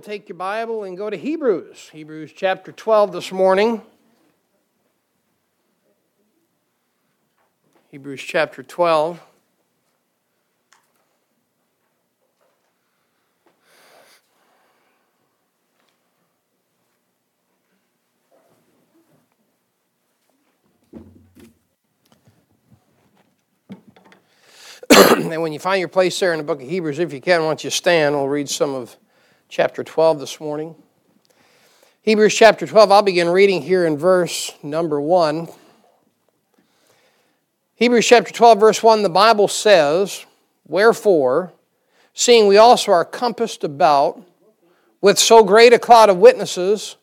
Take your Bible and go to Hebrews. Hebrews chapter 12 this morning. Hebrews chapter 12. and when you find your place there in the book of Hebrews, if you can, once you stand, we'll read some of chapter 12 this morning. Hebrews chapter 12, I'll begin reading here in verse number 1. Hebrews chapter 12, verse 1, the Bible says, Wherefore, seeing we also are compassed about with so great a cloud of witnesses,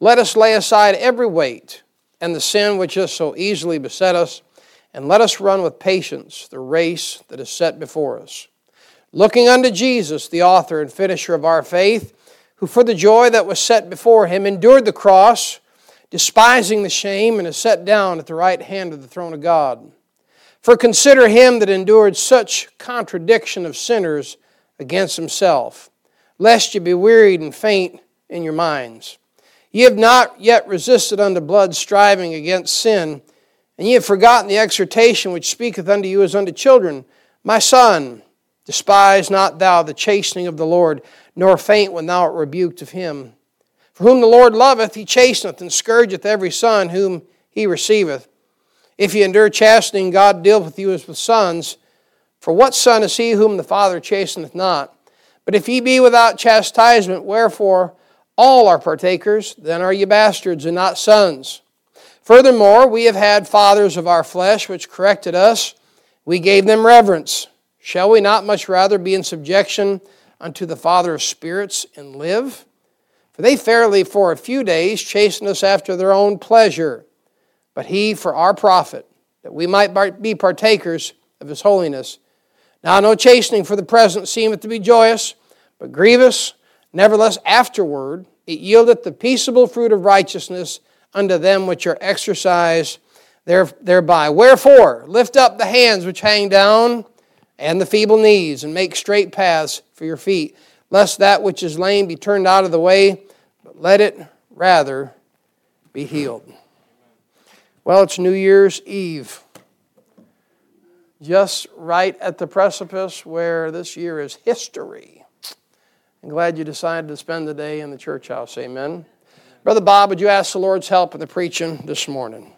let us lay aside every weight and the sin which is so easily beset us, and let us run with patience the race that is set before us looking unto Jesus, the author and finisher of our faith, who for the joy that was set before him endured the cross, despising the shame, and is set down at the right hand of the throne of God. For consider him that endured such contradiction of sinners against himself, lest ye be wearied and faint in your minds. Ye have not yet resisted unto blood, striving against sin, and ye have forgotten the exhortation which speaketh unto you as unto children. My son, Despise not thou the chastening of the Lord, nor faint when thou art rebuked of him. For whom the Lord loveth, he chasteneth and scourgeth every son whom he receiveth. If ye endure chastening, God dealeth with you as with sons. For what son is he whom the Father chasteneth not? But if ye be without chastisement, wherefore all are partakers, then are ye bastards and not sons. Furthermore, we have had fathers of our flesh which corrected us. We gave them reverence. Shall we not much rather be in subjection unto the Father of spirits and live? For they fairly for a few days chasten us after their own pleasure, but he for our profit, that we might be partakers of his holiness. Now no chastening for the present seemeth to be joyous, but grievous. Nevertheless, afterward it yieldeth the peaceable fruit of righteousness unto them which are exercised thereby. Wherefore, lift up the hands which hang down and the feeble knees, and make straight paths for your feet, lest that which is lame be turned out of the way, but let it rather be healed. Well, it's New Year's Eve. Just right at the precipice where this year is history. I'm glad you decided to spend the day in the church house. Amen. Brother Bob, would you ask the Lord's help in the preaching this morning?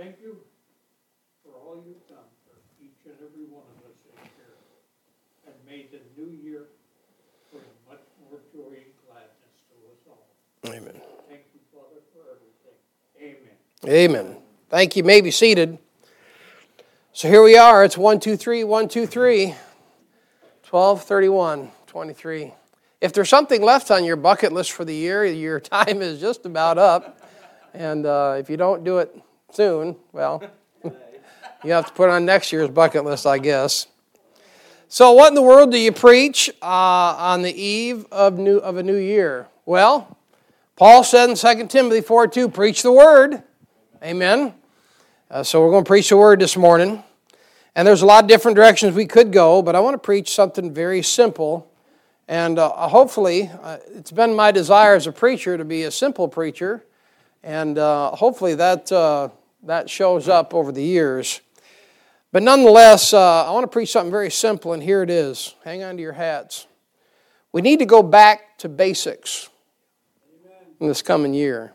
Thank you for all you've done for each and every one of us this year. And may the new year bring much more joy and gladness to us all. Amen. Thank you, Father, for everything. Amen. Amen. Thank you. you may be seated. So here we are. It's 1, 2, 3, 1, 2, 3, 12, 31, 23. If there's something left on your bucket list for the year, your time is just about up. And uh, if you don't do it soon, well, you have to put on next year's bucket list, I guess. So, what in the world do you preach uh, on the eve of, new, of a new year? Well, Paul said in 2 Timothy 4 2, preach the word. Amen. Uh, so, we're going to preach the word this morning. And there's a lot of different directions we could go, but I want to preach something very simple. And uh, hopefully, uh, it's been my desire as a preacher to be a simple preacher. And uh, hopefully, that uh, that shows up over the years. But nonetheless, uh, I want to preach something very simple, and here it is. Hang on to your hats. We need to go back to basics in this coming year.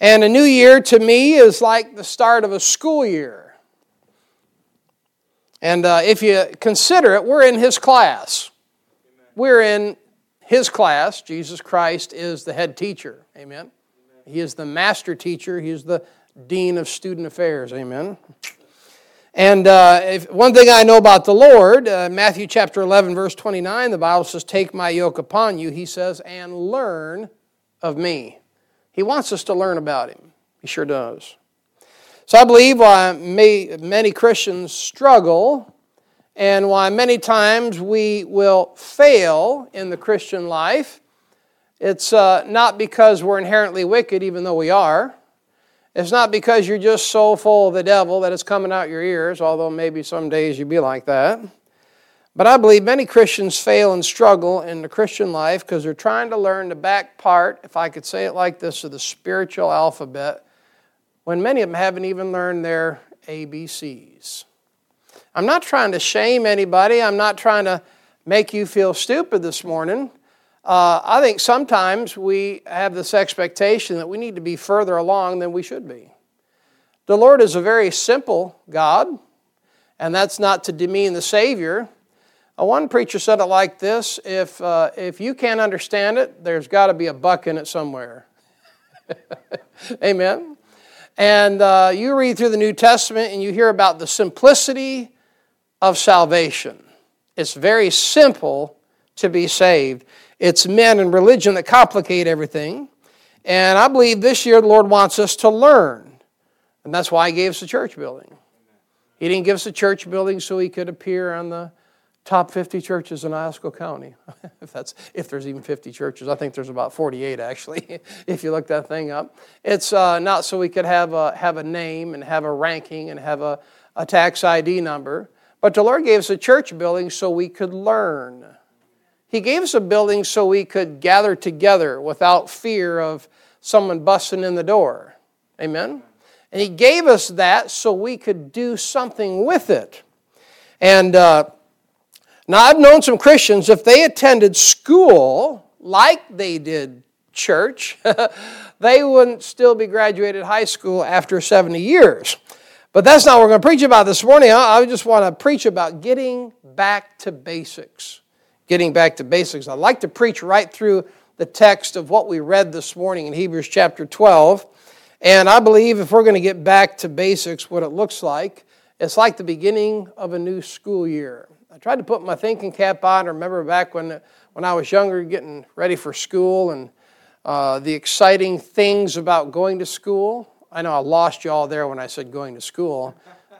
And a new year to me is like the start of a school year. And uh, if you consider it, we're in his class. We're in his class. Jesus Christ is the head teacher. Amen. He is the master teacher, he is the Dean of Student Affairs. Amen. And uh, if, one thing I know about the Lord, uh, Matthew chapter 11, verse 29, the Bible says, Take my yoke upon you, he says, and learn of me. He wants us to learn about him. He sure does. So I believe why may, many Christians struggle and why many times we will fail in the Christian life. It's uh, not because we're inherently wicked, even though we are. It's not because you're just so full of the devil that it's coming out your ears, although maybe some days you'd be like that. But I believe many Christians fail and struggle in the Christian life because they're trying to learn the back part, if I could say it like this, of the spiritual alphabet, when many of them haven't even learned their ABCs. I'm not trying to shame anybody, I'm not trying to make you feel stupid this morning. Uh, I think sometimes we have this expectation that we need to be further along than we should be. The Lord is a very simple God, and that's not to demean the Savior. Uh, one preacher said it like this if, uh, if you can't understand it, there's got to be a buck in it somewhere. Amen. And uh, you read through the New Testament and you hear about the simplicity of salvation. It's very simple to be saved. It's men and religion that complicate everything. And I believe this year the Lord wants us to learn. And that's why He gave us a church building. He didn't give us a church building so He could appear on the top 50 churches in Iosco County. if, that's, if there's even 50 churches, I think there's about 48 actually, if you look that thing up. It's uh, not so we could have a, have a name and have a ranking and have a, a tax ID number, but the Lord gave us a church building so we could learn. He gave us a building so we could gather together without fear of someone busting in the door. Amen? And He gave us that so we could do something with it. And uh, now I've known some Christians, if they attended school like they did church, they wouldn't still be graduated high school after 70 years. But that's not what we're going to preach about this morning. I just want to preach about getting back to basics getting back to basics. I'd like to preach right through the text of what we read this morning in Hebrews chapter 12. And I believe if we're going to get back to basics, what it looks like, it's like the beginning of a new school year. I tried to put my thinking cap on. I remember back when, when I was younger, getting ready for school and uh, the exciting things about going to school. I know I lost you all there when I said going to school.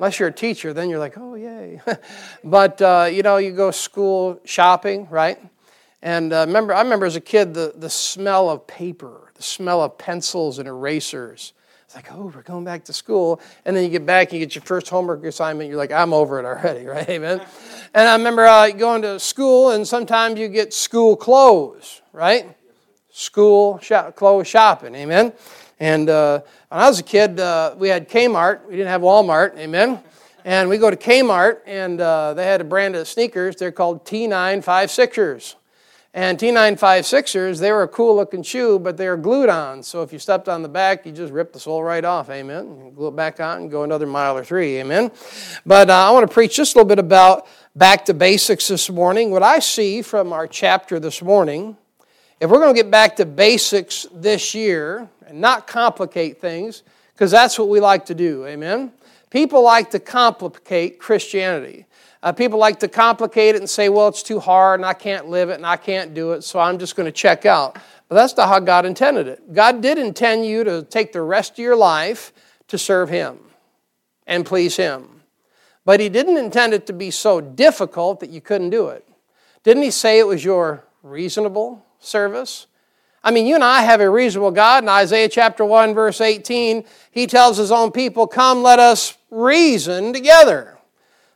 Unless you're a teacher, then you're like, oh, yay. but, uh, you know, you go school shopping, right? And uh, remember, I remember as a kid the, the smell of paper, the smell of pencils and erasers. It's like, oh, we're going back to school. And then you get back, and you get your first homework assignment, you're like, I'm over it already, right? Amen. And I remember uh, going to school, and sometimes you get school clothes, right? School clothes shopping, amen. And uh, when I was a kid, uh, we had Kmart. We didn't have Walmart, amen. And we go to Kmart, and uh, they had a brand of sneakers. They're called T956ers. And T956ers, they were a cool looking shoe, but they were glued on. So if you stepped on the back, you just ripped the sole right off, amen. glue it back on and go another mile or three, amen. But uh, I want to preach just a little bit about back to basics this morning. What I see from our chapter this morning, if we're going to get back to basics this year, and not complicate things because that's what we like to do. Amen? People like to complicate Christianity. Uh, people like to complicate it and say, well, it's too hard and I can't live it and I can't do it, so I'm just going to check out. But that's not how God intended it. God did intend you to take the rest of your life to serve Him and please Him. But He didn't intend it to be so difficult that you couldn't do it. Didn't He say it was your reasonable service? I mean, you and I have a reasonable God. In Isaiah chapter 1, verse 18, he tells his own people, Come, let us reason together.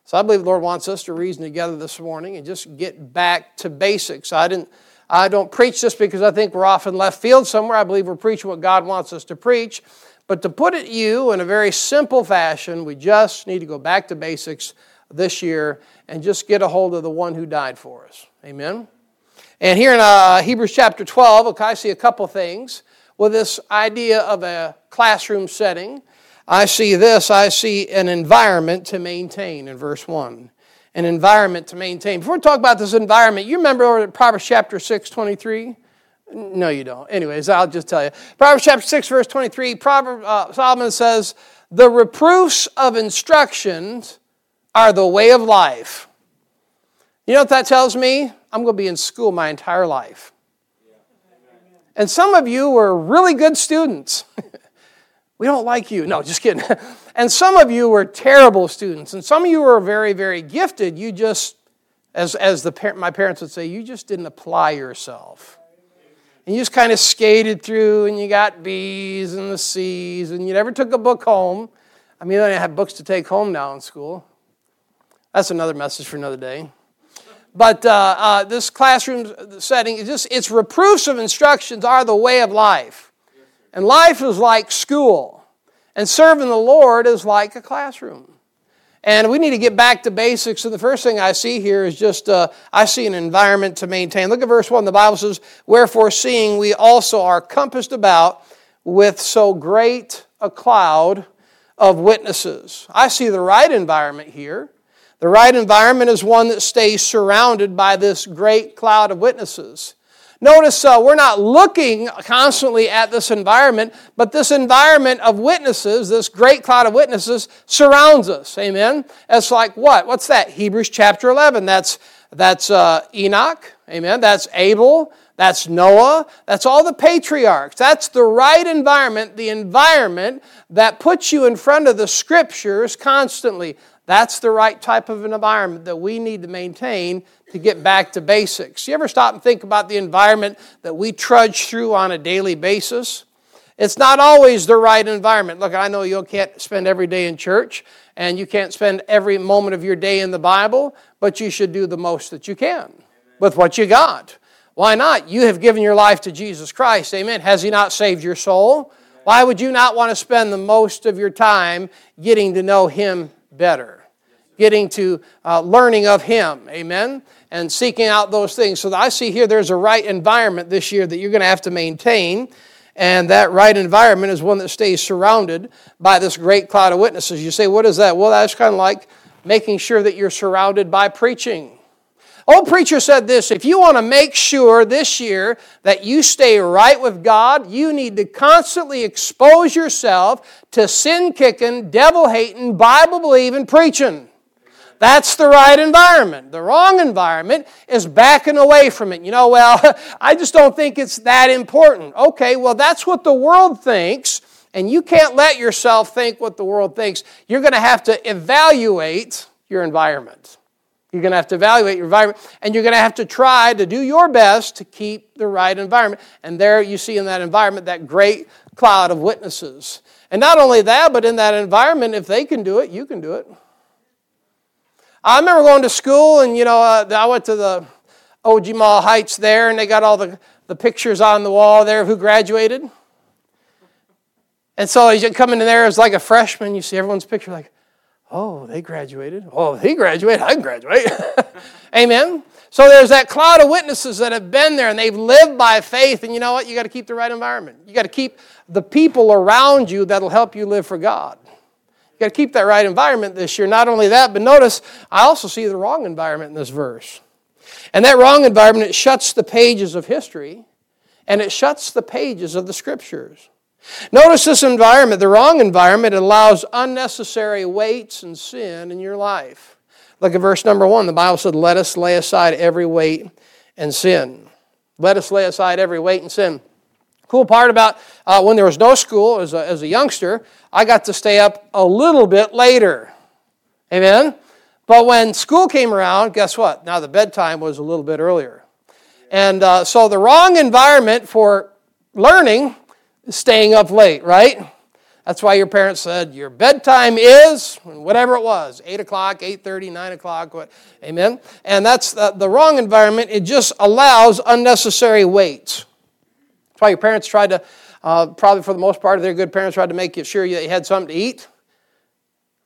So I believe the Lord wants us to reason together this morning and just get back to basics. I didn't I don't preach this because I think we're off in left field somewhere. I believe we're preaching what God wants us to preach. But to put it you in a very simple fashion, we just need to go back to basics this year and just get a hold of the one who died for us. Amen. And here in uh, Hebrews chapter 12, okay, I see a couple things with this idea of a classroom setting. I see this, I see an environment to maintain in verse 1. An environment to maintain. Before we talk about this environment, you remember over at Proverbs chapter 6, 23? No, you don't. Anyways, I'll just tell you. Proverbs chapter 6, verse 23, Proverbs, uh, Solomon says, The reproofs of instructions are the way of life. You know what that tells me? I'm going to be in school my entire life. And some of you were really good students. we don't like you. No, just kidding. and some of you were terrible students. And some of you were very, very gifted. You just, as, as the, my parents would say, you just didn't apply yourself. And you just kind of skated through and you got B's and the C's and you never took a book home. I mean, I have books to take home now in school. That's another message for another day. But uh, uh, this classroom setting, is just its reproofs of instructions are the way of life. And life is like school. And serving the Lord is like a classroom. And we need to get back to basics. and the first thing I see here is just uh, I see an environment to maintain. Look at verse 1. The Bible says, Wherefore, seeing we also are compassed about with so great a cloud of witnesses. I see the right environment here. The right environment is one that stays surrounded by this great cloud of witnesses. Notice uh, we're not looking constantly at this environment, but this environment of witnesses, this great cloud of witnesses, surrounds us. Amen. It's like what? What's that? Hebrews chapter 11. That's, that's uh, Enoch. Amen. That's Abel. That's Noah. That's all the patriarchs. That's the right environment, the environment that puts you in front of the scriptures constantly. That's the right type of an environment that we need to maintain to get back to basics. You ever stop and think about the environment that we trudge through on a daily basis? It's not always the right environment. Look, I know you can't spend every day in church and you can't spend every moment of your day in the Bible, but you should do the most that you can with what you got. Why not? You have given your life to Jesus Christ. Amen. Has He not saved your soul? Why would you not want to spend the most of your time getting to know Him better? Getting to uh, learning of Him. Amen? And seeking out those things. So I see here there's a right environment this year that you're going to have to maintain. And that right environment is one that stays surrounded by this great cloud of witnesses. You say, what is that? Well, that's kind of like making sure that you're surrounded by preaching. Old preacher said this if you want to make sure this year that you stay right with God, you need to constantly expose yourself to sin kicking, devil hating, Bible believing preaching. That's the right environment. The wrong environment is backing away from it. You know, well, I just don't think it's that important. Okay, well, that's what the world thinks, and you can't let yourself think what the world thinks. You're going to have to evaluate your environment. You're going to have to evaluate your environment, and you're going to have to try to do your best to keep the right environment. And there you see in that environment that great cloud of witnesses. And not only that, but in that environment, if they can do it, you can do it. I remember going to school, and you know, uh, I went to the Ogemaw Heights there, and they got all the, the pictures on the wall there of who graduated. And so you come in there as like a freshman, you see everyone's picture, like, oh, they graduated. Oh, he graduated. I can graduate. Amen. So there's that cloud of witnesses that have been there and they've lived by faith. And you know what? You got to keep the right environment. You got to keep the people around you that'll help you live for God. You got to keep that right environment this year. Not only that, but notice I also see the wrong environment in this verse. And that wrong environment, it shuts the pages of history and it shuts the pages of the scriptures. Notice this environment, the wrong environment, allows unnecessary weights and sin in your life. Look at verse number one. The Bible said, Let us lay aside every weight and sin. Let us lay aside every weight and sin. Cool part about uh, when there was no school as a, as a youngster, I got to stay up a little bit later. Amen? But when school came around, guess what? Now the bedtime was a little bit earlier. And uh, so the wrong environment for learning is staying up late, right? That's why your parents said your bedtime is whatever it was, 8 o'clock, 8.30, 9 o'clock, what, amen? And that's the, the wrong environment. It just allows unnecessary weights. That's why your parents tried to, uh, probably for the most part, their good parents tried to make sure you had something to eat,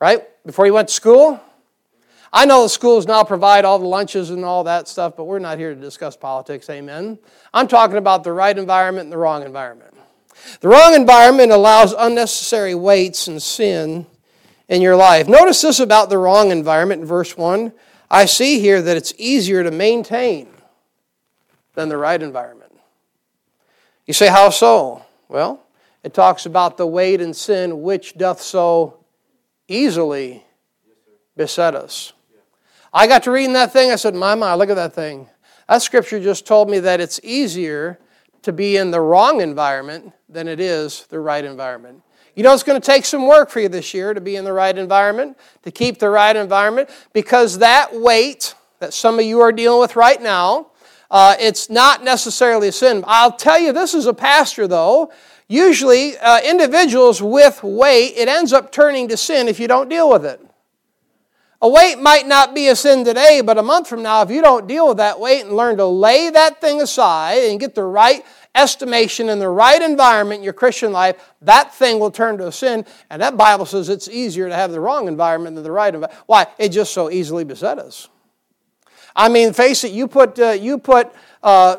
right? Before you went to school. I know the schools now provide all the lunches and all that stuff, but we're not here to discuss politics, amen? I'm talking about the right environment and the wrong environment. The wrong environment allows unnecessary weights and sin in your life. Notice this about the wrong environment in verse 1. I see here that it's easier to maintain than the right environment. You say, how so? Well, it talks about the weight and sin which doth so easily beset us. I got to reading that thing. I said, My, my, look at that thing. That scripture just told me that it's easier to be in the wrong environment than it is the right environment. You know, it's going to take some work for you this year to be in the right environment, to keep the right environment, because that weight that some of you are dealing with right now, uh, it's not necessarily a sin. I'll tell you this as a pastor, though. Usually, uh, individuals with weight, it ends up turning to sin if you don't deal with it. A weight might not be a sin today, but a month from now, if you don't deal with that weight and learn to lay that thing aside and get the right estimation in the right environment in your Christian life, that thing will turn to a sin. And that Bible says it's easier to have the wrong environment than the right environment. Why? It just so easily beset us. I mean, face it, you put, uh, you put, uh,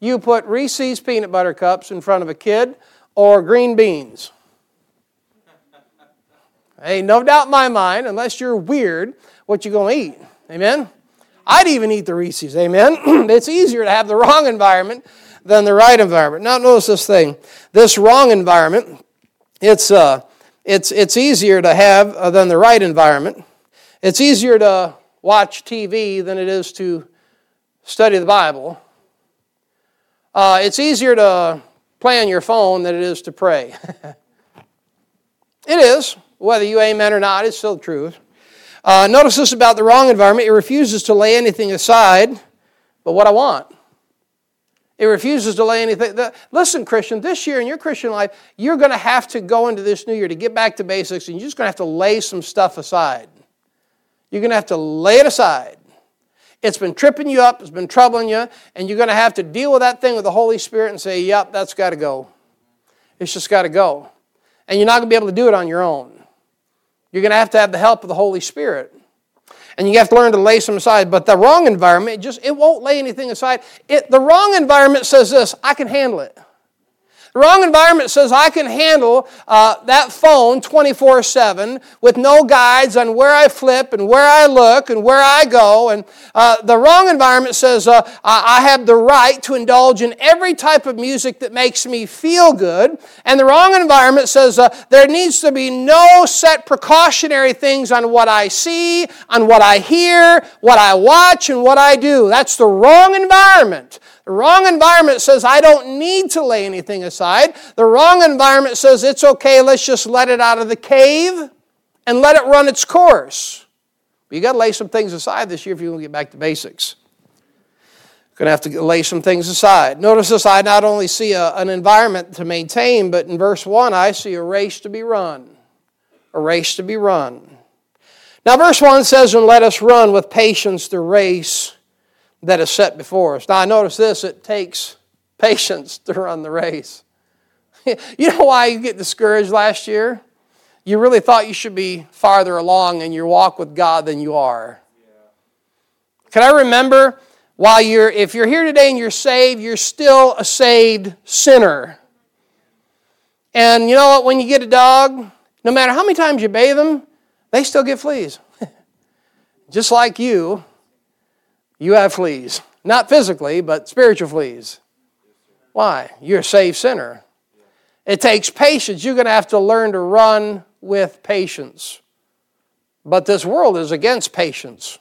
you put Reese's peanut butter cups in front of a kid or green beans. Hey, no doubt in my mind, unless you're weird, what you going to eat. Amen? I'd even eat the Reese's. Amen? it's easier to have the wrong environment than the right environment. Now, notice this thing. This wrong environment, it's, uh, it's, it's easier to have uh, than the right environment. It's easier to watch TV than it is to study the Bible. Uh, it's easier to play on your phone than it is to pray. it is. Whether you amen or not, it's still the truth. Uh, notice this about the wrong environment. It refuses to lay anything aside but what I want. It refuses to lay anything. The, listen, Christian, this year in your Christian life, you're going to have to go into this new year to get back to basics, and you're just going to have to lay some stuff aside. You're going to have to lay it aside. It's been tripping you up, it's been troubling you, and you're going to have to deal with that thing with the Holy Spirit and say, Yep, that's got to go. It's just got to go. And you're not going to be able to do it on your own. You're going to have to have the help of the Holy Spirit. And you have to learn to lay some aside. But the wrong environment, it just it won't lay anything aside. It, the wrong environment says this, I can handle it. The wrong environment says I can handle uh, that phone 24 7 with no guides on where I flip and where I look and where I go. And uh, the wrong environment says uh, I have the right to indulge in every type of music that makes me feel good. And the wrong environment says uh, there needs to be no set precautionary things on what I see, on what I hear, what I watch, and what I do. That's the wrong environment. The wrong environment says, I don't need to lay anything aside. The wrong environment says, it's okay, let's just let it out of the cave and let it run its course. But you got to lay some things aside this year if you want to get back to basics. Going to have to lay some things aside. Notice this I not only see a, an environment to maintain, but in verse 1, I see a race to be run. A race to be run. Now, verse 1 says, And let us run with patience the race that is set before us. Now, I notice this it takes patience to run the race. you know why you get discouraged last year? You really thought you should be farther along in your walk with God than you are. Can I remember while you're, if you're here today and you're saved, you're still a saved sinner. And you know what? When you get a dog, no matter how many times you bathe them, they still get fleas. Just like you, you have fleas. Not physically, but spiritual fleas. Why? You're a saved sinner. It takes patience. You're going to have to learn to run with patience. But this world is against patience.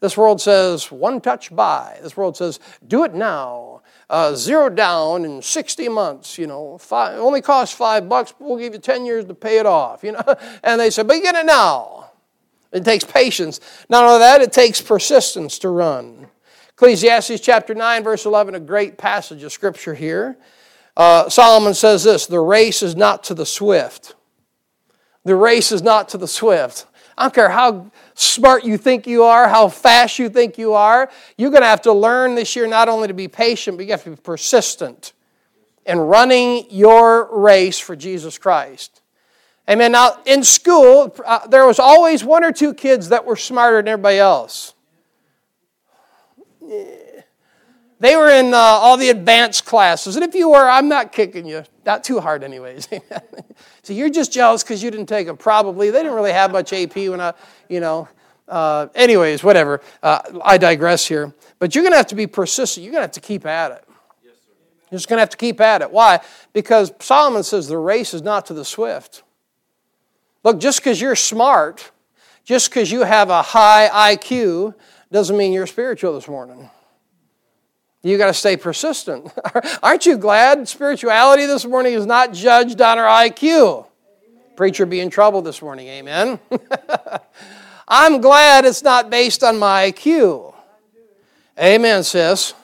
This world says, one touch buy. This world says, do it now. Uh, zero down in 60 months, you know, five, only costs five bucks, but we'll give you 10 years to pay it off, you know. And they say, but get it now. It takes patience. Not only that, it takes persistence to run. Ecclesiastes chapter 9, verse 11, a great passage of scripture here. Uh, Solomon says this The race is not to the swift. The race is not to the swift. I don't care how smart you think you are, how fast you think you are. You're going to have to learn this year not only to be patient, but you have to be persistent in running your race for Jesus Christ. Amen. Now, in school, uh, there was always one or two kids that were smarter than everybody else. They were in uh, all the advanced classes. And if you were, I'm not kicking you. Not too hard, anyways. so you're just jealous because you didn't take them. Probably. They didn't really have much AP when I, you know. Uh, anyways, whatever. Uh, I digress here. But you're going to have to be persistent. You're going to have to keep at it. You're just going to have to keep at it. Why? Because Solomon says the race is not to the swift. Look, just because you're smart, just because you have a high IQ, doesn't mean you're spiritual this morning. You got to stay persistent. Aren't you glad spirituality this morning is not judged on our IQ? Preacher be in trouble this morning, amen. I'm glad it's not based on my IQ. Amen, sis.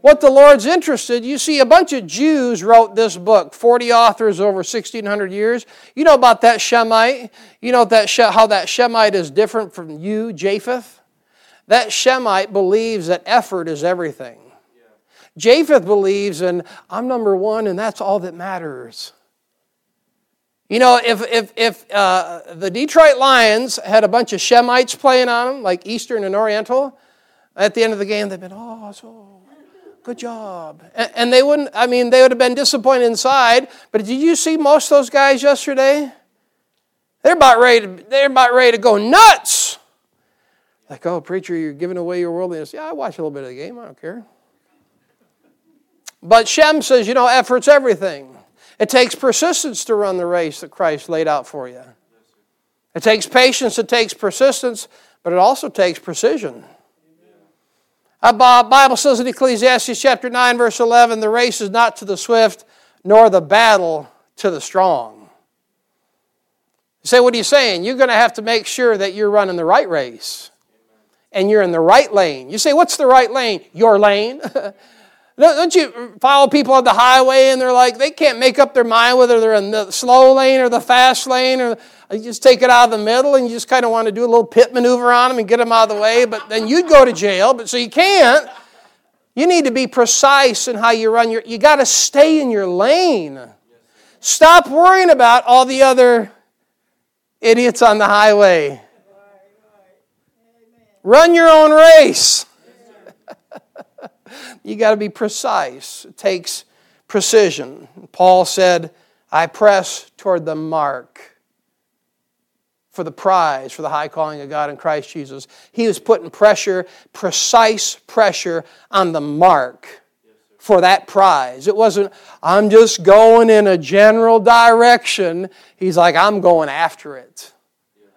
What the Lord's interested, you see, a bunch of Jews wrote this book, 40 authors over 1,600 years. You know about that Shemite? You know that how that Shemite is different from you, Japheth? That Shemite believes that effort is everything. Japheth believes in, I'm number one and that's all that matters. You know, if, if, if uh, the Detroit Lions had a bunch of Shemites playing on them, like Eastern and Oriental, at the end of the game, they'd been, oh, so good job. And, and they wouldn't, I mean, they would have been disappointed inside. But did you see most of those guys yesterday? They're about ready to, they're about ready to go nuts. Like, oh, preacher, you're giving away your worldliness. Yeah, I watch a little bit of the game. I don't care. But Shem says, you know, effort's everything. It takes persistence to run the race that Christ laid out for you. It takes patience, it takes persistence, but it also takes precision. Uh, the Bible says in Ecclesiastes chapter 9, verse 11, the race is not to the swift, nor the battle to the strong. You say, what are you saying? You're going to have to make sure that you're running the right race and you're in the right lane. You say, what's the right lane? Your lane. Don't you follow people on the highway and they're like, they can't make up their mind whether they're in the slow lane or the fast lane, or you just take it out of the middle and you just kind of want to do a little pit maneuver on them and get them out of the way, but then you'd go to jail, but so you can't. You need to be precise in how you run your, you got to stay in your lane. Stop worrying about all the other idiots on the highway. Run your own race you got to be precise. It takes precision. Paul said, I press toward the mark for the prize, for the high calling of God in Christ Jesus. He was putting pressure, precise pressure on the mark for that prize. It wasn't, I'm just going in a general direction. He's like, I'm going after it.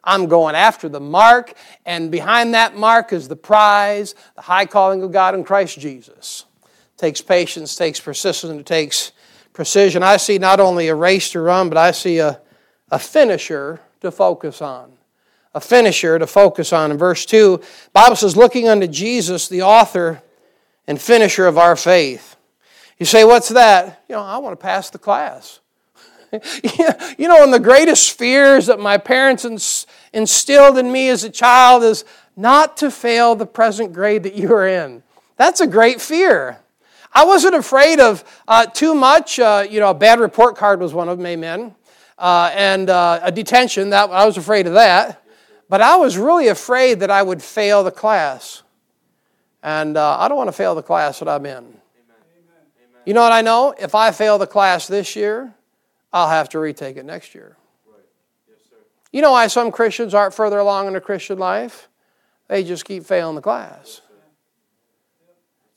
I'm going after the mark, and behind that mark is the prize, the high calling of God in Christ Jesus. It takes patience, takes persistence, it takes precision. I see not only a race to run, but I see a, a finisher to focus on. A finisher to focus on. In verse 2, Bible says, looking unto Jesus, the author and finisher of our faith. You say, what's that? You know, I want to pass the class. you know, of the greatest fears that my parents instilled in me as a child is not to fail the present grade that you are in. That's a great fear. I wasn't afraid of uh, too much. Uh, you know, a bad report card was one of them, amen. Uh, and uh, a detention, that, I was afraid of that. But I was really afraid that I would fail the class. And uh, I don't want to fail the class that I'm in. Amen. You know what I know? If I fail the class this year, I'll have to retake it next year. You know why some Christians aren't further along in their Christian life? They just keep failing the class.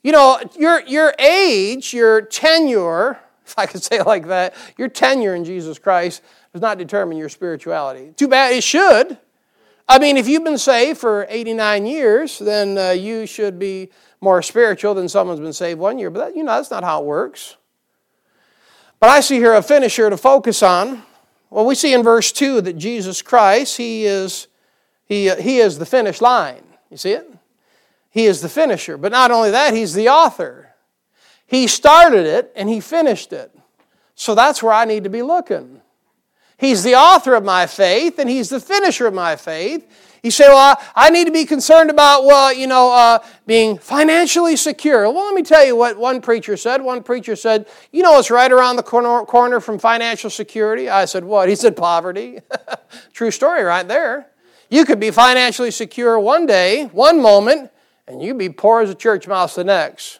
You know, your, your age, your tenure, if I could say it like that, your tenure in Jesus Christ does not determine your spirituality. Too bad it should. I mean, if you've been saved for 89 years, then uh, you should be more spiritual than someone's been saved one year. But that, you know, that's not how it works. But I see here a finisher to focus on. Well, we see in verse 2 that Jesus Christ, he is, he, he is the finish line. You see it? He is the finisher. But not only that, he's the author. He started it and he finished it. So that's where I need to be looking. He's the author of my faith and he's the finisher of my faith. You say, well, I need to be concerned about, well, you know, uh, being financially secure. Well, let me tell you what one preacher said. One preacher said, you know, it's right around the corner, corner from financial security. I said, what? He said, poverty. True story right there. You could be financially secure one day, one moment, and you'd be poor as a church mouse the next.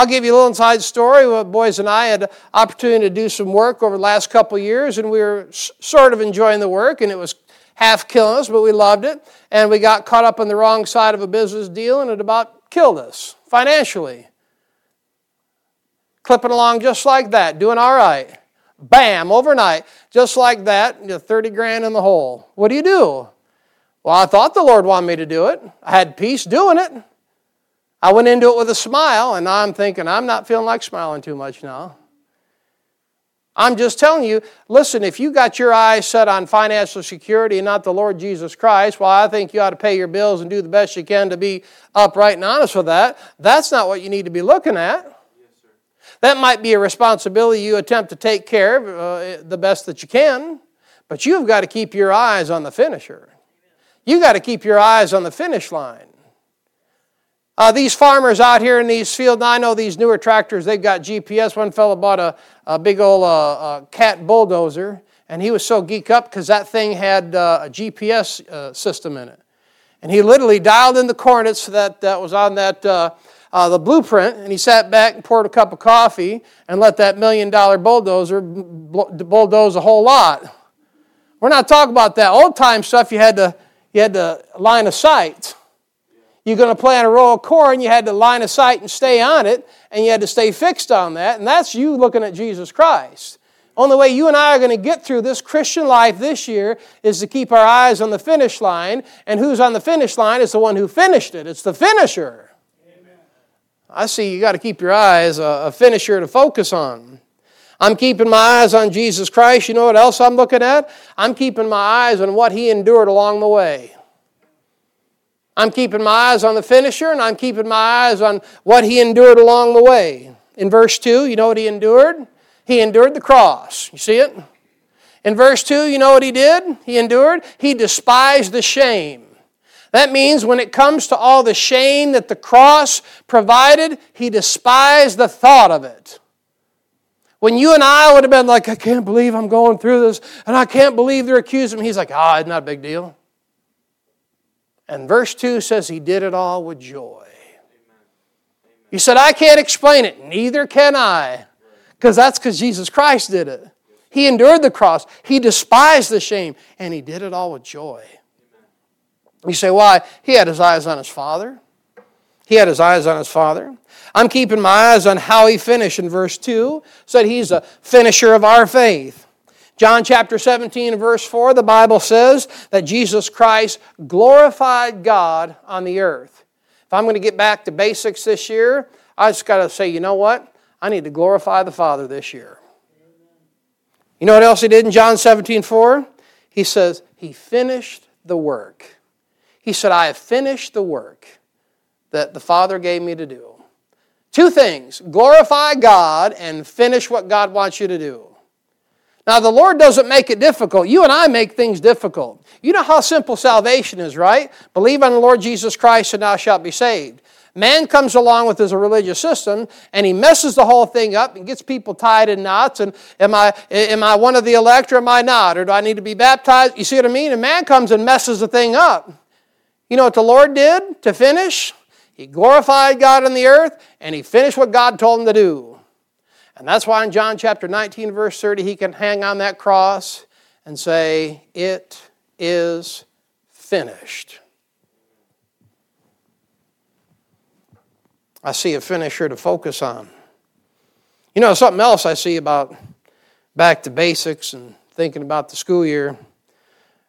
I'll give you a little inside story. Boys and I had opportunity to do some work over the last couple years, and we were sort of enjoying the work, and it was half killing us, but we loved it. And we got caught up on the wrong side of a business deal, and it about killed us financially. clipping along just like that, doing all right. Bam, overnight, just like that, you're 30 grand in the hole. What do you do? Well, I thought the Lord wanted me to do it. I had peace doing it. I went into it with a smile, and I'm thinking, I'm not feeling like smiling too much now. I'm just telling you, listen, if you got your eyes set on financial security and not the Lord Jesus Christ, well, I think you ought to pay your bills and do the best you can to be upright and honest with that. That's not what you need to be looking at. that might be a responsibility you attempt to take care of uh, the best that you can, but you've got to keep your eyes on the finisher. You've got to keep your eyes on the finish line. Uh, these farmers out here in these fields, I know these newer tractors, they've got GPS. One fellow bought a, a big old uh, uh, cat bulldozer, and he was so geek up because that thing had uh, a GPS uh, system in it. And he literally dialed in the coordinates that, that was on that, uh, the blueprint, and he sat back and poured a cup of coffee and let that million dollar bulldozer bulldoze a whole lot. We're not talking about that old time stuff you had to, you had to line of sight. You're going to plant a row of corn, you had to line of sight and stay on it, and you had to stay fixed on that. And that's you looking at Jesus Christ. Only way you and I are going to get through this Christian life this year is to keep our eyes on the finish line. And who's on the finish line is the one who finished it. It's the finisher. Amen. I see you got to keep your eyes a, a finisher to focus on. I'm keeping my eyes on Jesus Christ. You know what else I'm looking at? I'm keeping my eyes on what he endured along the way. I'm keeping my eyes on the finisher and I'm keeping my eyes on what he endured along the way. In verse 2, you know what he endured? He endured the cross. You see it? In verse 2, you know what he did? He endured? He despised the shame. That means when it comes to all the shame that the cross provided, he despised the thought of it. When you and I would have been like, I can't believe I'm going through this, and I can't believe they're accusing me, he's like, ah, oh, it's not a big deal. And verse 2 says he did it all with joy. He said, I can't explain it. Neither can I. Because that's because Jesus Christ did it. He endured the cross, he despised the shame, and he did it all with joy. You say, why? He had his eyes on his Father. He had his eyes on his Father. I'm keeping my eyes on how he finished in verse 2. Said he's a finisher of our faith. John chapter 17, verse 4, the Bible says that Jesus Christ glorified God on the earth. If I'm going to get back to basics this year, I just got to say, you know what? I need to glorify the Father this year. You know what else he did in John 17, 4? He says, He finished the work. He said, I have finished the work that the Father gave me to do. Two things glorify God and finish what God wants you to do. Now, the Lord doesn't make it difficult. You and I make things difficult. You know how simple salvation is, right? Believe on the Lord Jesus Christ and thou shalt be saved. Man comes along with his religious system and he messes the whole thing up and gets people tied in knots. And am I, am I one of the elect or am I not? Or do I need to be baptized? You see what I mean? And man comes and messes the thing up. You know what the Lord did to finish? He glorified God on the earth and he finished what God told him to do. And that's why in John chapter 19, verse 30, he can hang on that cross and say, It is finished. I see a finisher to focus on. You know, something else I see about back to basics and thinking about the school year.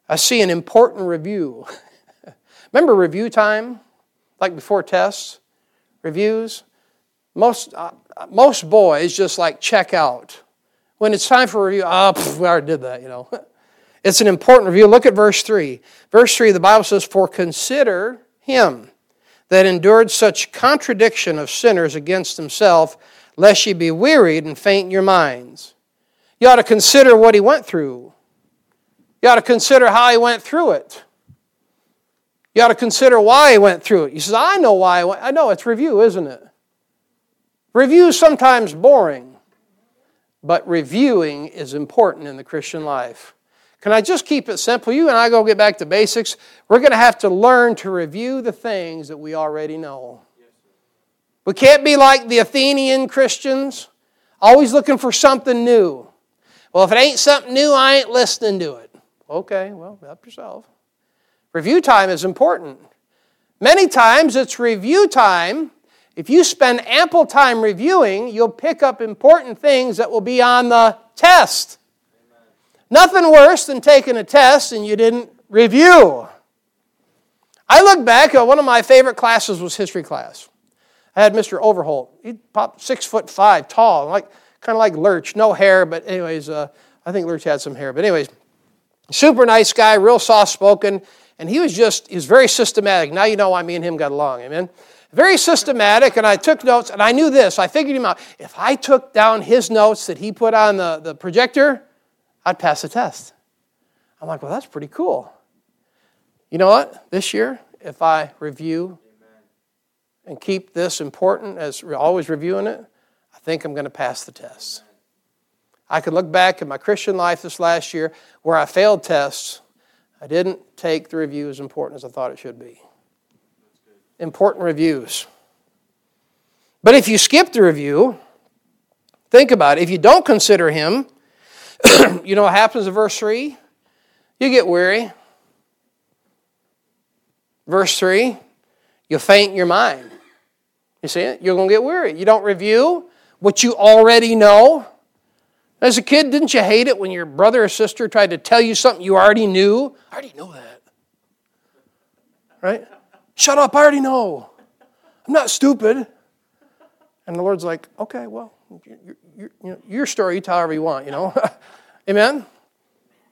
I see an important review. Remember review time? Like before tests? Reviews? Most, uh, most boys just like check out. When it's time for review, ah, we already did that, you know. It's an important review. Look at verse 3. Verse 3, the Bible says, For consider him that endured such contradiction of sinners against himself, lest ye be wearied and faint in your minds. You ought to consider what he went through. You ought to consider how he went through it. You ought to consider why he went through it. He says, I know why I went. I know it's review, isn't it? Review is sometimes boring, but reviewing is important in the Christian life. Can I just keep it simple? You and I go get back to basics. We're going to have to learn to review the things that we already know. We can't be like the Athenian Christians, always looking for something new. Well, if it ain't something new, I ain't listening to it. Okay, well, help yourself. Review time is important. Many times it's review time If you spend ample time reviewing, you'll pick up important things that will be on the test. Nothing worse than taking a test and you didn't review. I look back, uh, one of my favorite classes was history class. I had Mr. Overholt. He popped six foot five, tall, like kind of like Lurch, no hair, but anyways, uh, I think Lurch had some hair. But anyways, super nice guy, real soft spoken, and he was just he was very systematic. Now you know why me and him got along, amen. Very systematic, and I took notes, and I knew this. I figured him out. If I took down his notes that he put on the, the projector, I'd pass the test. I'm like, well, that's pretty cool. You know what? This year, if I review and keep this important as always reviewing it, I think I'm going to pass the test. I can look back at my Christian life this last year where I failed tests. I didn't take the review as important as I thought it should be important reviews. But if you skip the review, think about it. If you don't consider him, you know what happens in verse 3? You get weary. Verse 3, you faint in your mind. You see it? You're going to get weary. You don't review what you already know. As a kid, didn't you hate it when your brother or sister tried to tell you something you already knew? I already know that. Right? Shut up, I already know. I'm not stupid. And the Lord's like, okay, well, your, your, your story, you tell however you want, you know. Amen?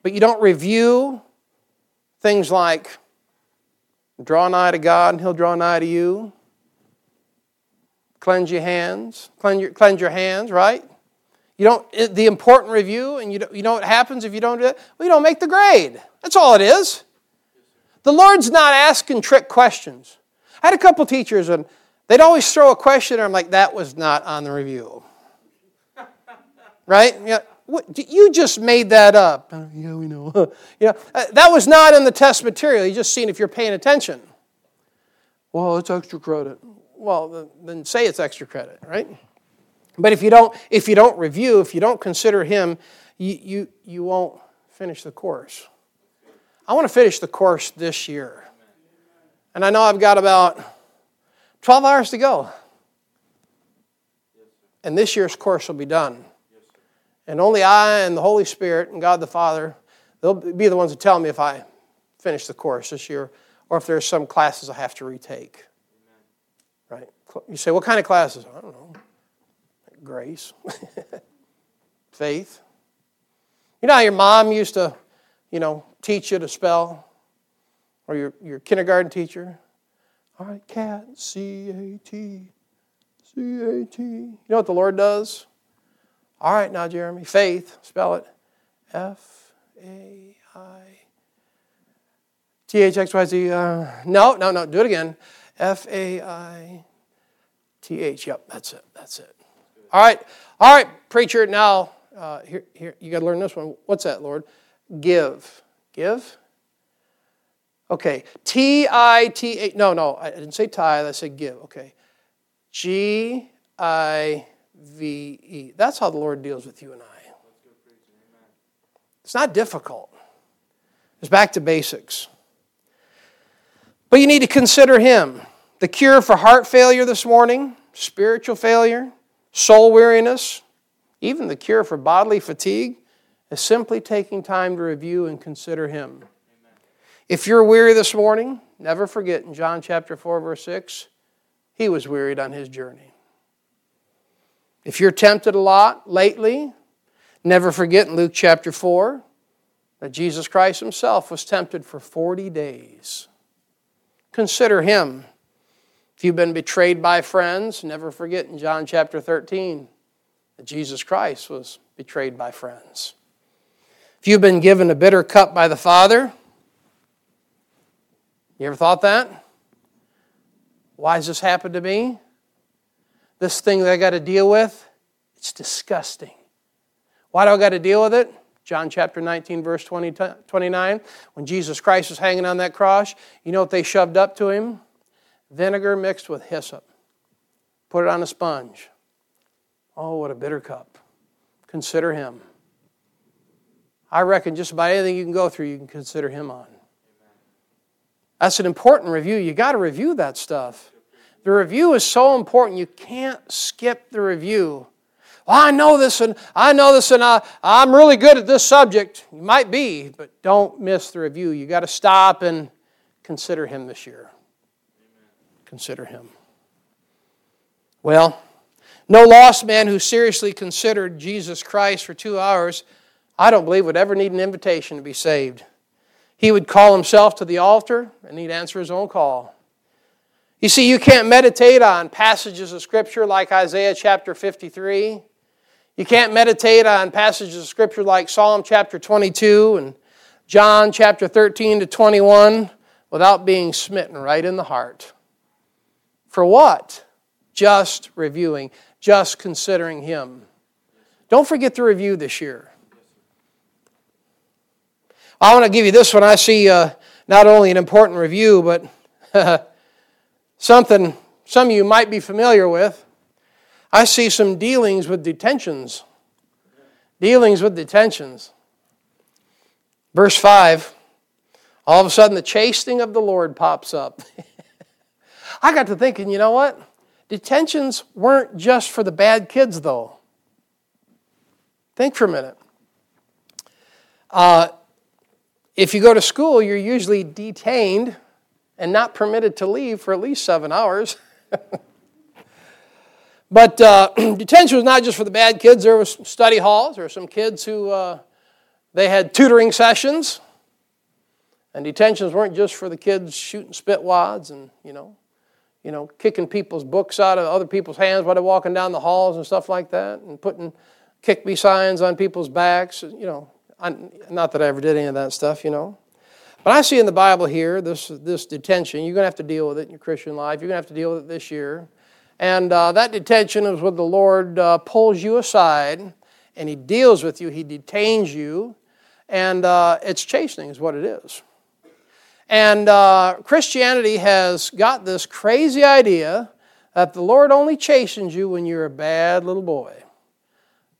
But you don't review things like draw nigh to God and He'll draw nigh to you. Cleanse your hands. Cleanse your, cleanse your hands, right? You don't, the important review, and you, you know what happens if you don't do it? Well, you don't make the grade. That's all it is. The Lord's not asking trick questions. I had a couple teachers, and they'd always throw a question, and I'm like, that was not on the review. right? Yeah. What, you just made that up. Uh, yeah, we know. know, uh, that was not in the test material. You just seen if you're paying attention. Well, it's extra credit. Well, then say it's extra credit, right? But if you don't, if you don't review, if you don't consider him, you, you, you won't finish the course. I want to finish the course this year. And I know I've got about 12 hours to go. And this year's course will be done. And only I and the Holy Spirit and God the Father, they'll be the ones to tell me if I finish the course this year or if there's some classes I have to retake. Right? You say, what kind of classes? I don't know. Grace, faith. You know how your mom used to, you know, teach you to spell, or your, your kindergarten teacher. All right, cat, C A T, C A T. You know what the Lord does? All right, now, Jeremy, faith, spell it F A I T H X Y Z. Uh, no, no, no, do it again. F A I T H. Yep, that's it, that's it. All right, all right, preacher, now, uh, here, here, you got to learn this one. What's that, Lord? Give. Give? Okay. T I T A. No, no, I didn't say tithe. I said give. Okay. G I V E. That's how the Lord deals with you and I. It's not difficult. It's back to basics. But you need to consider Him. The cure for heart failure this morning, spiritual failure, soul weariness, even the cure for bodily fatigue is simply taking time to review and consider Him. Amen. If you're weary this morning, never forget in John chapter 4, verse 6, He was wearied on His journey. If you're tempted a lot lately, never forget in Luke chapter 4 that Jesus Christ Himself was tempted for 40 days. Consider Him. If you've been betrayed by friends, never forget in John chapter 13 that Jesus Christ was betrayed by friends. If you've been given a bitter cup by the Father, you ever thought that? Why has this happened to me? This thing that I got to deal with, it's disgusting. Why do I got to deal with it? John chapter 19, verse 20, 29. When Jesus Christ was hanging on that cross, you know what they shoved up to him? Vinegar mixed with hyssop. Put it on a sponge. Oh, what a bitter cup. Consider him. I reckon just about anything you can go through, you can consider him on. That's an important review. You got to review that stuff. The review is so important. You can't skip the review. Well, I know this and I know this and I, I'm really good at this subject. You might be, but don't miss the review. You got to stop and consider him this year. Consider him. Well, no lost man who seriously considered Jesus Christ for two hours, I don't believe would ever need an invitation to be saved. He would call himself to the altar and he'd answer his own call. You see, you can't meditate on passages of Scripture like Isaiah chapter 53. You can't meditate on passages of Scripture like Psalm chapter 22 and John chapter 13 to 21 without being smitten right in the heart. For what? Just reviewing just considering Him. Don't forget to review this year. I want to give you this one. I see uh, not only an important review, but something some of you might be familiar with. I see some dealings with detentions. Dealings with detentions. Verse 5 all of a sudden the chastening of the Lord pops up. I got to thinking, you know what? Detentions weren't just for the bad kids, though. Think for a minute. Uh, if you go to school, you're usually detained and not permitted to leave for at least seven hours. but uh, detention was not just for the bad kids. There was study halls. There were some kids who uh, they had tutoring sessions, and detentions weren't just for the kids shooting spit wads and you know you know, kicking people's books out of other people's hands while they're walking down the halls and stuff like that, and putting kick me signs on people's backs. You know, I, not that I ever did any of that stuff, you know. But I see in the Bible here this, this detention. You're going to have to deal with it in your Christian life. You're going to have to deal with it this year. And uh, that detention is when the Lord uh, pulls you aside and He deals with you, He detains you, and uh, it's chastening, is what it is. And uh, Christianity has got this crazy idea that the Lord only chastens you when you're a bad little boy.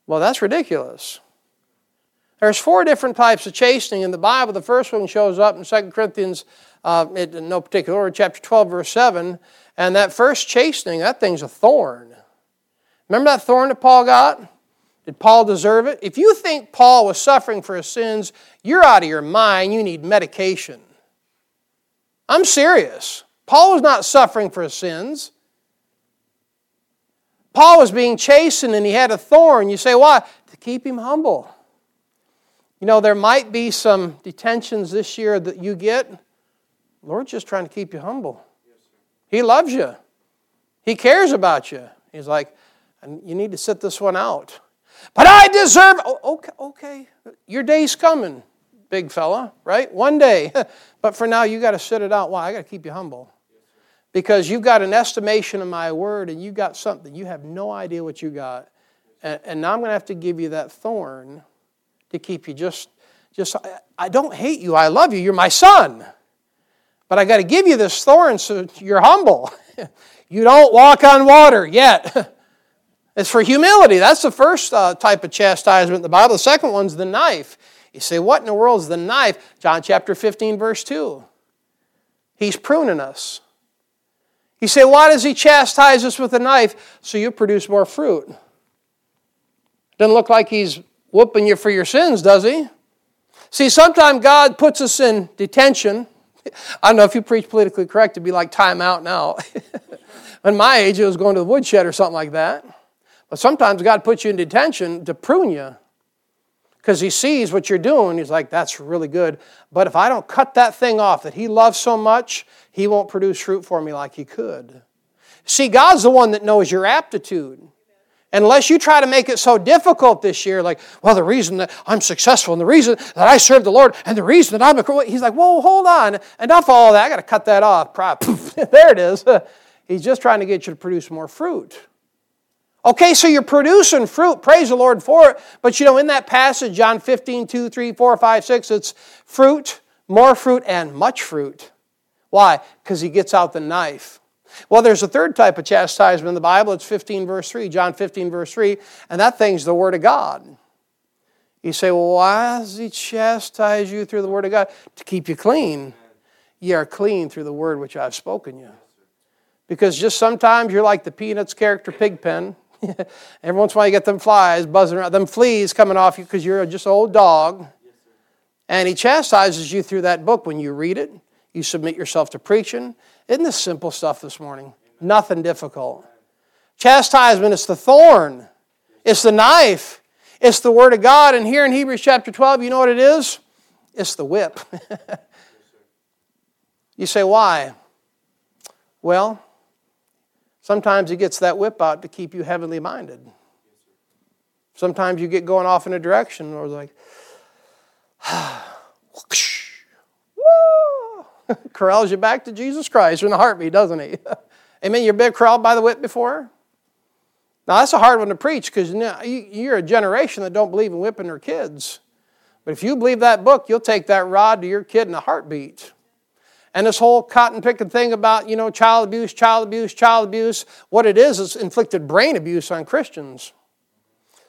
Well, that's ridiculous. There's four different types of chastening in the Bible. The first one shows up in 2 Corinthians, uh, in no particular order, chapter 12, verse 7. And that first chastening, that thing's a thorn. Remember that thorn that Paul got? Did Paul deserve it? If you think Paul was suffering for his sins, you're out of your mind. You need medication. I'm serious. Paul was not suffering for his sins. Paul was being chastened and he had a thorn. You say, why? To keep him humble. You know, there might be some detentions this year that you get. Lord's just trying to keep you humble. He loves you, He cares about you. He's like, you need to sit this one out. But I deserve. Oh, okay, okay. Your day's coming big fella, right? One day. but for now, you got to sit it out. Why? I got to keep you humble. Because you've got an estimation of my word and you got something. You have no idea what you got. And, and now I'm going to have to give you that thorn to keep you just, just, I don't hate you. I love you. You're my son. But I got to give you this thorn so you're humble. you don't walk on water yet. it's for humility. That's the first uh, type of chastisement in the Bible. The second one's the knife. You say, What in the world is the knife? John chapter 15, verse 2. He's pruning us. You say, Why does he chastise us with a knife? So you produce more fruit. Doesn't look like he's whooping you for your sins, does he? See, sometimes God puts us in detention. I don't know if you preach politically correct, it'd be like time out now. In my age, it was going to the woodshed or something like that. But sometimes God puts you in detention to prune you because he sees what you're doing. He's like, that's really good. But if I don't cut that thing off that he loves so much, he won't produce fruit for me like he could. See, God's the one that knows your aptitude. Unless you try to make it so difficult this year, like, well, the reason that I'm successful and the reason that I serve the Lord and the reason that I'm a. He's like, whoa, hold on. Enough all that. I got to cut that off. there it is. He's just trying to get you to produce more fruit. Okay, so you're producing fruit. Praise the Lord for it. But you know, in that passage, John 15, 2, 3, 4, 5, 6, it's fruit, more fruit, and much fruit. Why? Because he gets out the knife. Well, there's a third type of chastisement in the Bible. It's 15, verse 3, John 15, verse 3, and that thing's the Word of God. You say, well, why does he chastise you through the Word of God? To keep you clean. Ye are clean through the Word which I've spoken you. Because just sometimes you're like the Peanuts character Pigpen. Every once in a while you get them flies buzzing around, them fleas coming off you because you're just an old dog. And he chastises you through that book when you read it. You submit yourself to preaching. Isn't this simple stuff this morning? Nothing difficult. Chastisement is the thorn, it's the knife, it's the Word of God. And here in Hebrews chapter 12, you know what it is? It's the whip. you say, why? Well, sometimes He gets that whip out to keep you heavenly minded. Sometimes you get going off in a direction or like, corrals you back to Jesus Christ in a heartbeat, doesn't he? Amen. You've been corralled by the whip before? Now, that's a hard one to preach because you're a generation that don't believe in whipping their kids. But if you believe that book, you'll take that rod to your kid in a heartbeat. And this whole cotton picking thing about, you know, child abuse, child abuse, child abuse, what it is is inflicted brain abuse on Christians.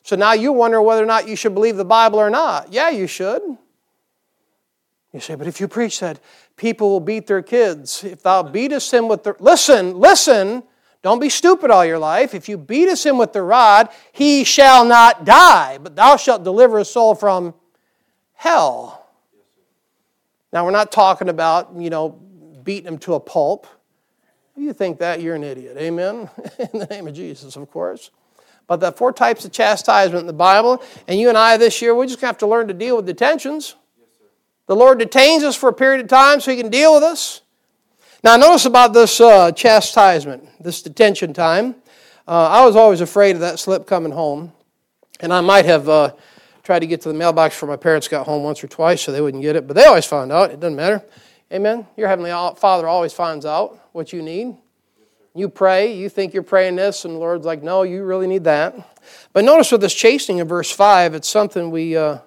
So now you wonder whether or not you should believe the Bible or not. Yeah, you should. You say, but if you preach that, people will beat their kids. If thou beatest him with the. Listen, listen. Don't be stupid all your life. If you beatest him with the rod, he shall not die, but thou shalt deliver his soul from hell. Now, we're not talking about, you know, beating him to a pulp. If you think that, you're an idiot. Amen? in the name of Jesus, of course. But the four types of chastisement in the Bible, and you and I this year, we're just have to learn to deal with detentions. The Lord detains us for a period of time so He can deal with us. Now, notice about this uh, chastisement, this detention time. Uh, I was always afraid of that slip coming home, and I might have uh, tried to get to the mailbox before my parents got home once or twice so they wouldn't get it, but they always found out. It doesn't matter. Amen. Your Heavenly Father always finds out what you need. You pray, you think you're praying this, and the Lord's like, no, you really need that. But notice with this chastening in verse 5, it's something we, uh,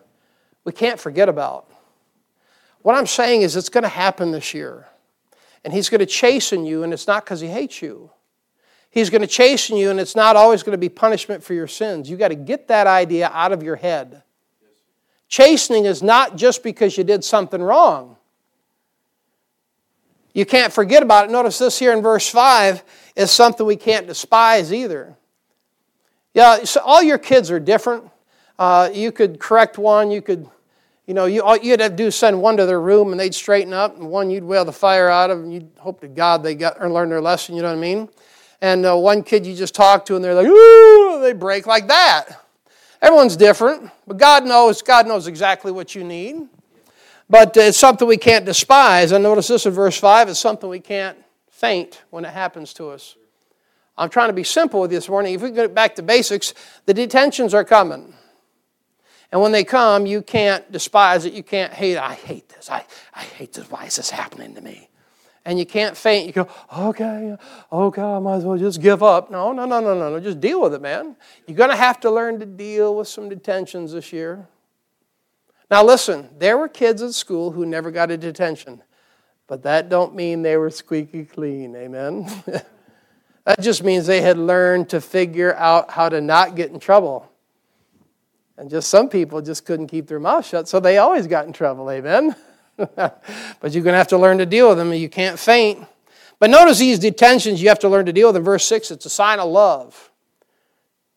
we can't forget about. What I'm saying is it's going to happen this year. And He's going to chasten you, and it's not because He hates you. He's going to chasten you, and it's not always going to be punishment for your sins. You've got to get that idea out of your head. Chastening is not just because you did something wrong. You can't forget about it. Notice this here in verse 5 is something we can't despise either. Yeah, so all your kids are different. Uh, you could correct one, you could you know, you, you'd have to do send one to their room and they'd straighten up, and one you'd wail the fire out of, and you'd hope to God they got or learned their lesson, you know what I mean? And uh, one kid you just talk to, and they're like, ooh, they break like that. Everyone's different, but God knows, God knows exactly what you need. But it's something we can't despise. And notice this in verse 5 it's something we can't faint when it happens to us. I'm trying to be simple with you this morning. If we get back to basics, the detentions are coming. And when they come, you can't despise it. You can't hate. I hate this. I, I hate this. Why is this happening to me? And you can't faint. You go, okay, okay, I might as well just give up. No, no, no, no, no, no. Just deal with it, man. You're going to have to learn to deal with some detentions this year. Now listen, there were kids at school who never got a detention, but that don't mean they were squeaky clean. Amen. that just means they had learned to figure out how to not get in trouble. And just some people just couldn't keep their mouth shut, so they always got in trouble. Amen. but you're going to have to learn to deal with them. And you can't faint. But notice these detentions you have to learn to deal with. In verse 6, it's a sign of love.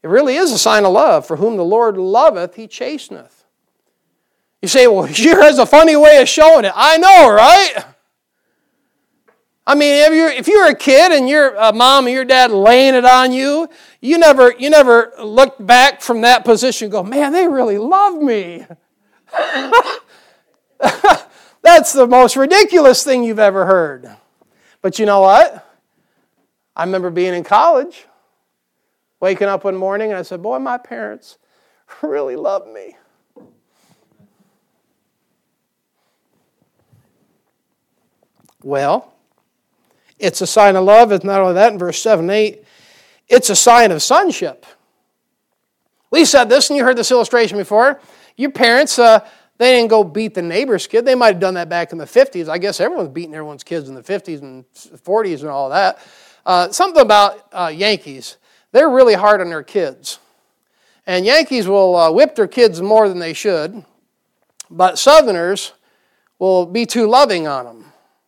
It really is a sign of love. For whom the Lord loveth, he chasteneth. You say, well, sure has a funny way of showing it. I know, right? I mean, if you're, if you're a kid and your uh, mom and your dad laying it on you, you never, you never look back from that position go, man, they really love me. That's the most ridiculous thing you've ever heard. But you know what? I remember being in college, waking up one morning, and I said, Boy, my parents really love me. Well, it's a sign of love. It's not only that, in verse 7 and 8, it's a sign of sonship. We said this, and you heard this illustration before. Your parents, uh, they didn't go beat the neighbor's kid. They might have done that back in the 50s. I guess everyone's beating everyone's kids in the 50s and 40s and all that. Uh, something about uh, Yankees. They're really hard on their kids. And Yankees will uh, whip their kids more than they should, but Southerners will be too loving on them.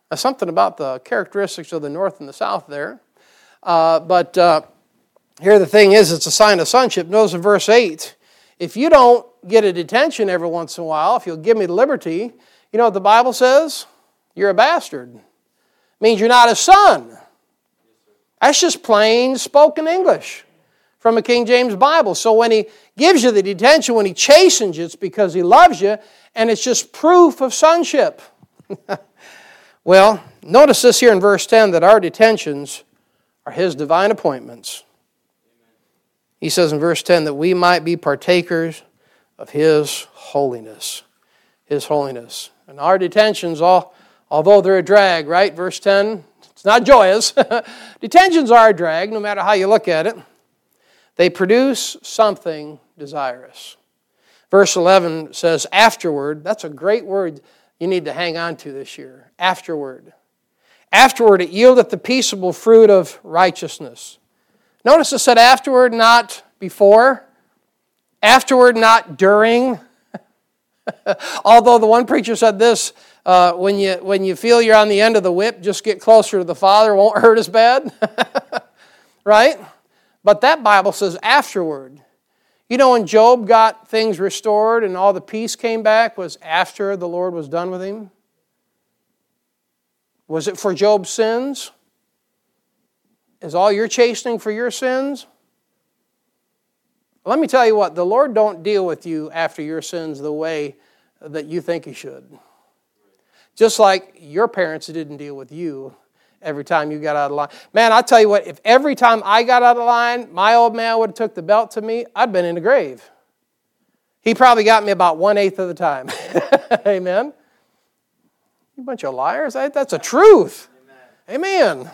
That's something about the characteristics of the North and the South there. Uh, but uh, here the thing is, it's a sign of sonship. Notice in verse 8 if you don't get a detention every once in a while, if you'll give me the liberty, you know what the Bible says? You're a bastard. It means you're not a son. That's just plain spoken English from a King James Bible. So when he gives you the detention, when he chastens you, it's because he loves you, and it's just proof of sonship. well, notice this here in verse 10 that our detentions are his divine appointments. He says in verse 10 that we might be partakers of his holiness. His holiness. And our detentions, all, although they're a drag, right? Verse 10, it's not joyous. detentions are a drag, no matter how you look at it. They produce something desirous. Verse 11 says, afterward. That's a great word you need to hang on to this year. Afterward. Afterward, it yieldeth the peaceable fruit of righteousness. Notice it said afterward, not before. Afterward, not during. Although the one preacher said this uh, when, you, when you feel you're on the end of the whip, just get closer to the Father, won't hurt as bad. right? But that Bible says afterward. You know, when Job got things restored and all the peace came back, was after the Lord was done with him? Was it for Job's sins? Is all your chastening for your sins? Let me tell you what, the Lord don't deal with you after your sins the way that you think he should. Just like your parents didn't deal with you every time you got out of line. Man, I tell you what, if every time I got out of line, my old man would have took the belt to me, I'd been in the grave. He probably got me about one eighth of the time. Amen. You bunch of liars. That's a truth. Amen. Amen.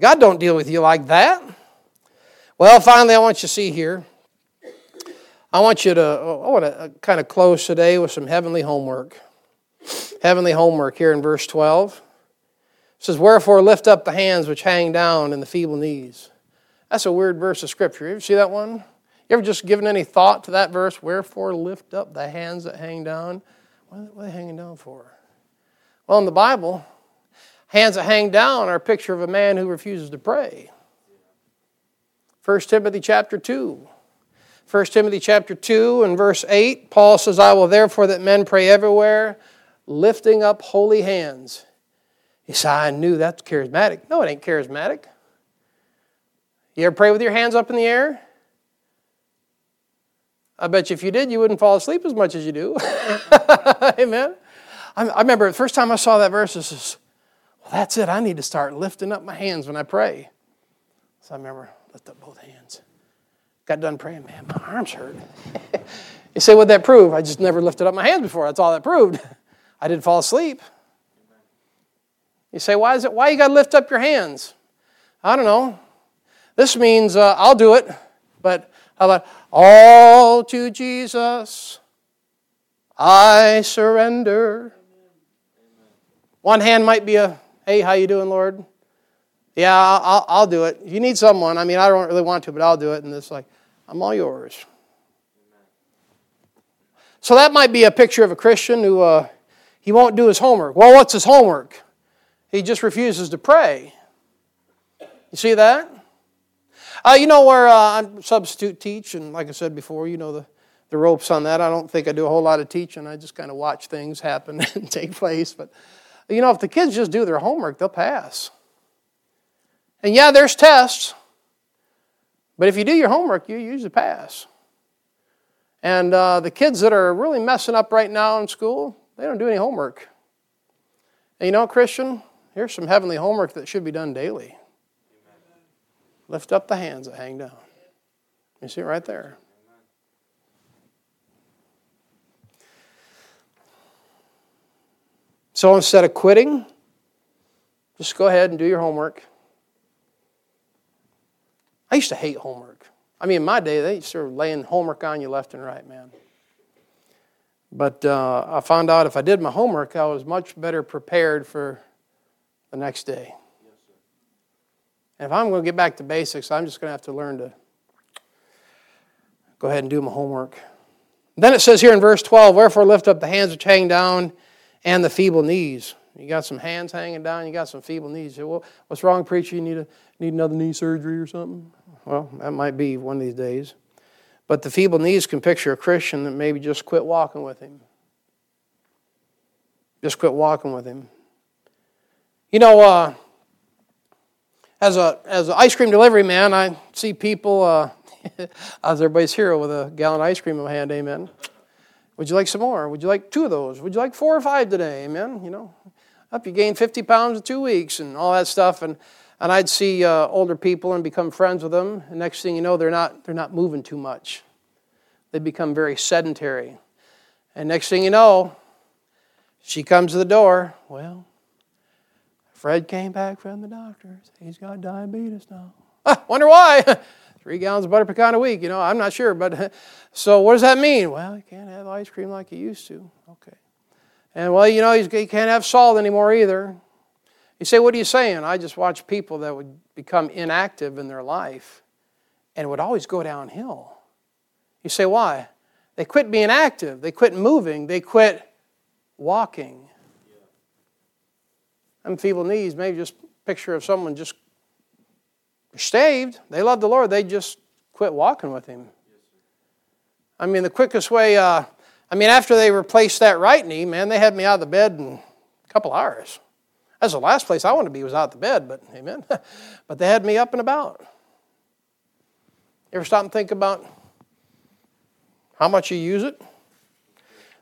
God don't deal with you like that. Well, finally, I want you to see here. I want you to, I want to uh, kind of close today with some heavenly homework. Heavenly homework here in verse 12. It says, Wherefore lift up the hands which hang down and the feeble knees. That's a weird verse of scripture. You ever see that one? You ever just given any thought to that verse? Wherefore lift up the hands that hang down? What are they hanging down for? Well, in the Bible, hands that hang down are a picture of a man who refuses to pray. 1 Timothy chapter 2. 1 Timothy chapter 2 and verse 8, Paul says, I will therefore that men pray everywhere, lifting up holy hands say, I knew that's charismatic. No, it ain't charismatic. You ever pray with your hands up in the air? I bet you if you did, you wouldn't fall asleep as much as you do. Amen. I remember the first time I saw that verse, it says, well, that's it. I need to start lifting up my hands when I pray. So I remember, lift up both hands. Got done praying, man, my arms hurt. you say, what'd that prove? I just never lifted up my hands before. That's all that proved. I didn't fall asleep. You say, why is it? Why you got to lift up your hands? I don't know. This means uh, I'll do it, but how about all to Jesus I surrender. One hand might be a, hey, how you doing, Lord? Yeah, I'll, I'll do it. You need someone, I mean, I don't really want to, but I'll do it. And it's like, I'm all yours. So that might be a picture of a Christian who uh, he won't do his homework. Well, what's his homework? He just refuses to pray. You see that? Uh, you know where uh, I substitute teach, and like I said before, you know the, the ropes on that. I don't think I do a whole lot of teaching. I just kind of watch things happen and take place. But you know, if the kids just do their homework, they'll pass. And yeah, there's tests, but if you do your homework, you usually pass. And uh, the kids that are really messing up right now in school, they don't do any homework. And you know, Christian, Here's some heavenly homework that should be done daily. Lift up the hands that hang down. You see it right there. So instead of quitting, just go ahead and do your homework. I used to hate homework. I mean, in my day, they used to laying homework on you left and right, man. But uh, I found out if I did my homework, I was much better prepared for the next day. And if I'm going to get back to basics, I'm just going to have to learn to go ahead and do my homework. Then it says here in verse 12, Wherefore lift up the hands which hang down and the feeble knees. You got some hands hanging down. You got some feeble knees. Say, well, what's wrong, preacher? You need a need another knee surgery or something? Well, that might be one of these days. But the feeble knees can picture a Christian that maybe just quit walking with him. Just quit walking with him. You know, uh, as a as an ice cream delivery man, I see people. Uh, I was everybody's hero with a gallon of ice cream in my hand. Amen. Would you like some more? Would you like two of those? Would you like four or five today? Amen. You know, up you gain 50 pounds in two weeks and all that stuff. And and I'd see uh, older people and become friends with them. And next thing you know, they're not they're not moving too much. They become very sedentary. And next thing you know, she comes to the door. Well, Fred came back from the doctor. He's got diabetes now. Ah, wonder why? Three gallons of butter pecan a week. You know, I'm not sure. But so what does that mean? Well, you can't have ice cream like you used to. Okay. And well, you know, he can't have salt anymore either. You say, what are you saying? I just watch people that would become inactive in their life and would always go downhill. You say, why? They quit being active, they quit moving, they quit walking. I'm feeble knees, maybe just picture of someone just saved, they love the Lord, they just quit walking with Him. I mean, the quickest way, uh, I mean, after they replaced that right knee, man, they had me out of the bed in a couple hours. That's the last place I wanted to be was out the bed, but amen. but they had me up and about. You ever stop and think about how much you use it?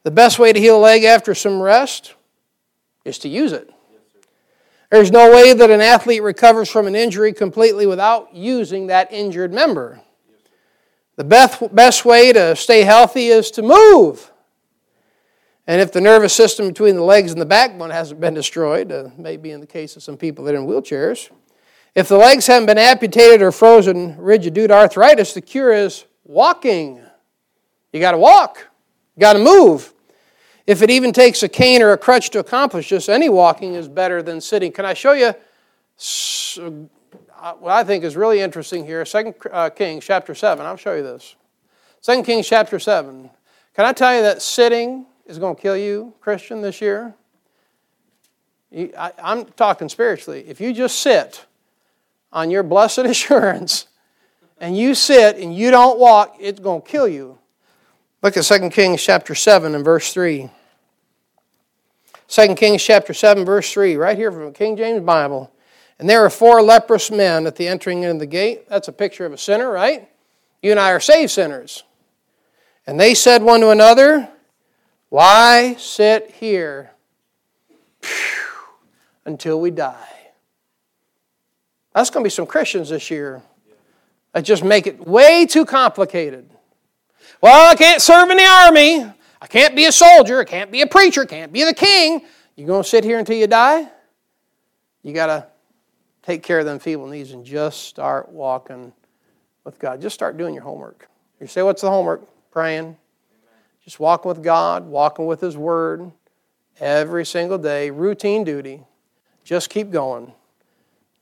The best way to heal a leg after some rest is to use it. There's no way that an athlete recovers from an injury completely without using that injured member. The best, best way to stay healthy is to move. And if the nervous system between the legs and the backbone hasn't been destroyed, uh, maybe in the case of some people that are in wheelchairs, if the legs haven't been amputated or frozen rigid due to arthritis, the cure is walking. You got to walk, you got to move. If it even takes a cane or a crutch to accomplish this, any walking is better than sitting. Can I show you uh, what I think is really interesting here? Second uh, Kings chapter 7. I'll show you this. Second Kings chapter 7. Can I tell you that sitting is going to kill you, Christian, this year? I'm talking spiritually. If you just sit on your blessed assurance and you sit and you don't walk, it's going to kill you. Look at 2 Kings chapter 7 and verse 3. 2 Kings chapter 7, verse 3, right here from the King James Bible. And there were four leprous men at the entering in the gate. That's a picture of a sinner, right? You and I are saved sinners. And they said one to another, Why sit here until we die? That's going to be some Christians this year that just make it way too complicated. Well, I can't serve in the army. I can't be a soldier, I can't be a preacher, I can't be the king. You going to sit here until you die? You got to take care of them feeble knees and just start walking with God. Just start doing your homework. You say, What's the homework? Praying. Just walking with God, walking with His Word every single day, routine duty. Just keep going.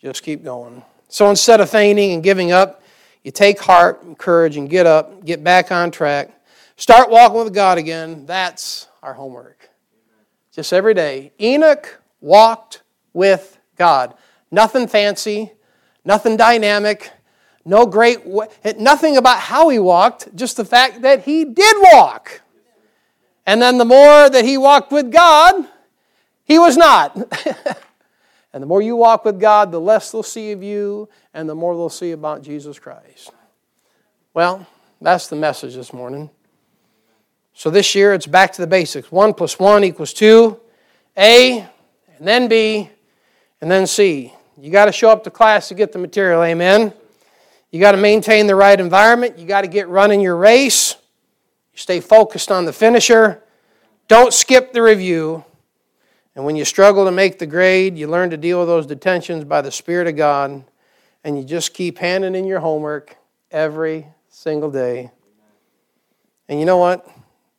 Just keep going. So instead of fainting and giving up, you take heart and courage and get up, get back on track, Start walking with God again. That's our homework. Just every day. Enoch walked with God. Nothing fancy, nothing dynamic, no great, nothing about how he walked, just the fact that he did walk. And then the more that he walked with God, he was not. and the more you walk with God, the less they'll see of you, and the more they'll see about Jesus Christ. Well, that's the message this morning. So this year it's back to the basics. 1 plus 1 equals 2. A, and then B, and then C. You got to show up to class to get the material, amen? You got to maintain the right environment. You got to get running your race. Stay focused on the finisher. Don't skip the review. And when you struggle to make the grade, you learn to deal with those detentions by the Spirit of God. And you just keep handing in your homework every single day. And you know what?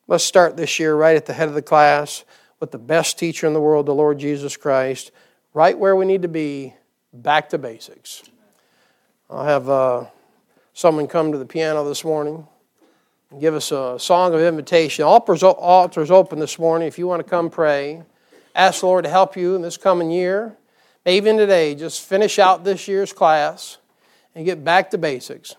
Let's start this year right at the head of the class with the best teacher in the world, the Lord Jesus Christ, right where we need to be, back to basics. I'll have uh, someone come to the piano this morning and give us a song of invitation. Altars, altars open this morning if you want to come pray. ask the Lord to help you in this coming year. Even today, just finish out this year's class and get back to basics.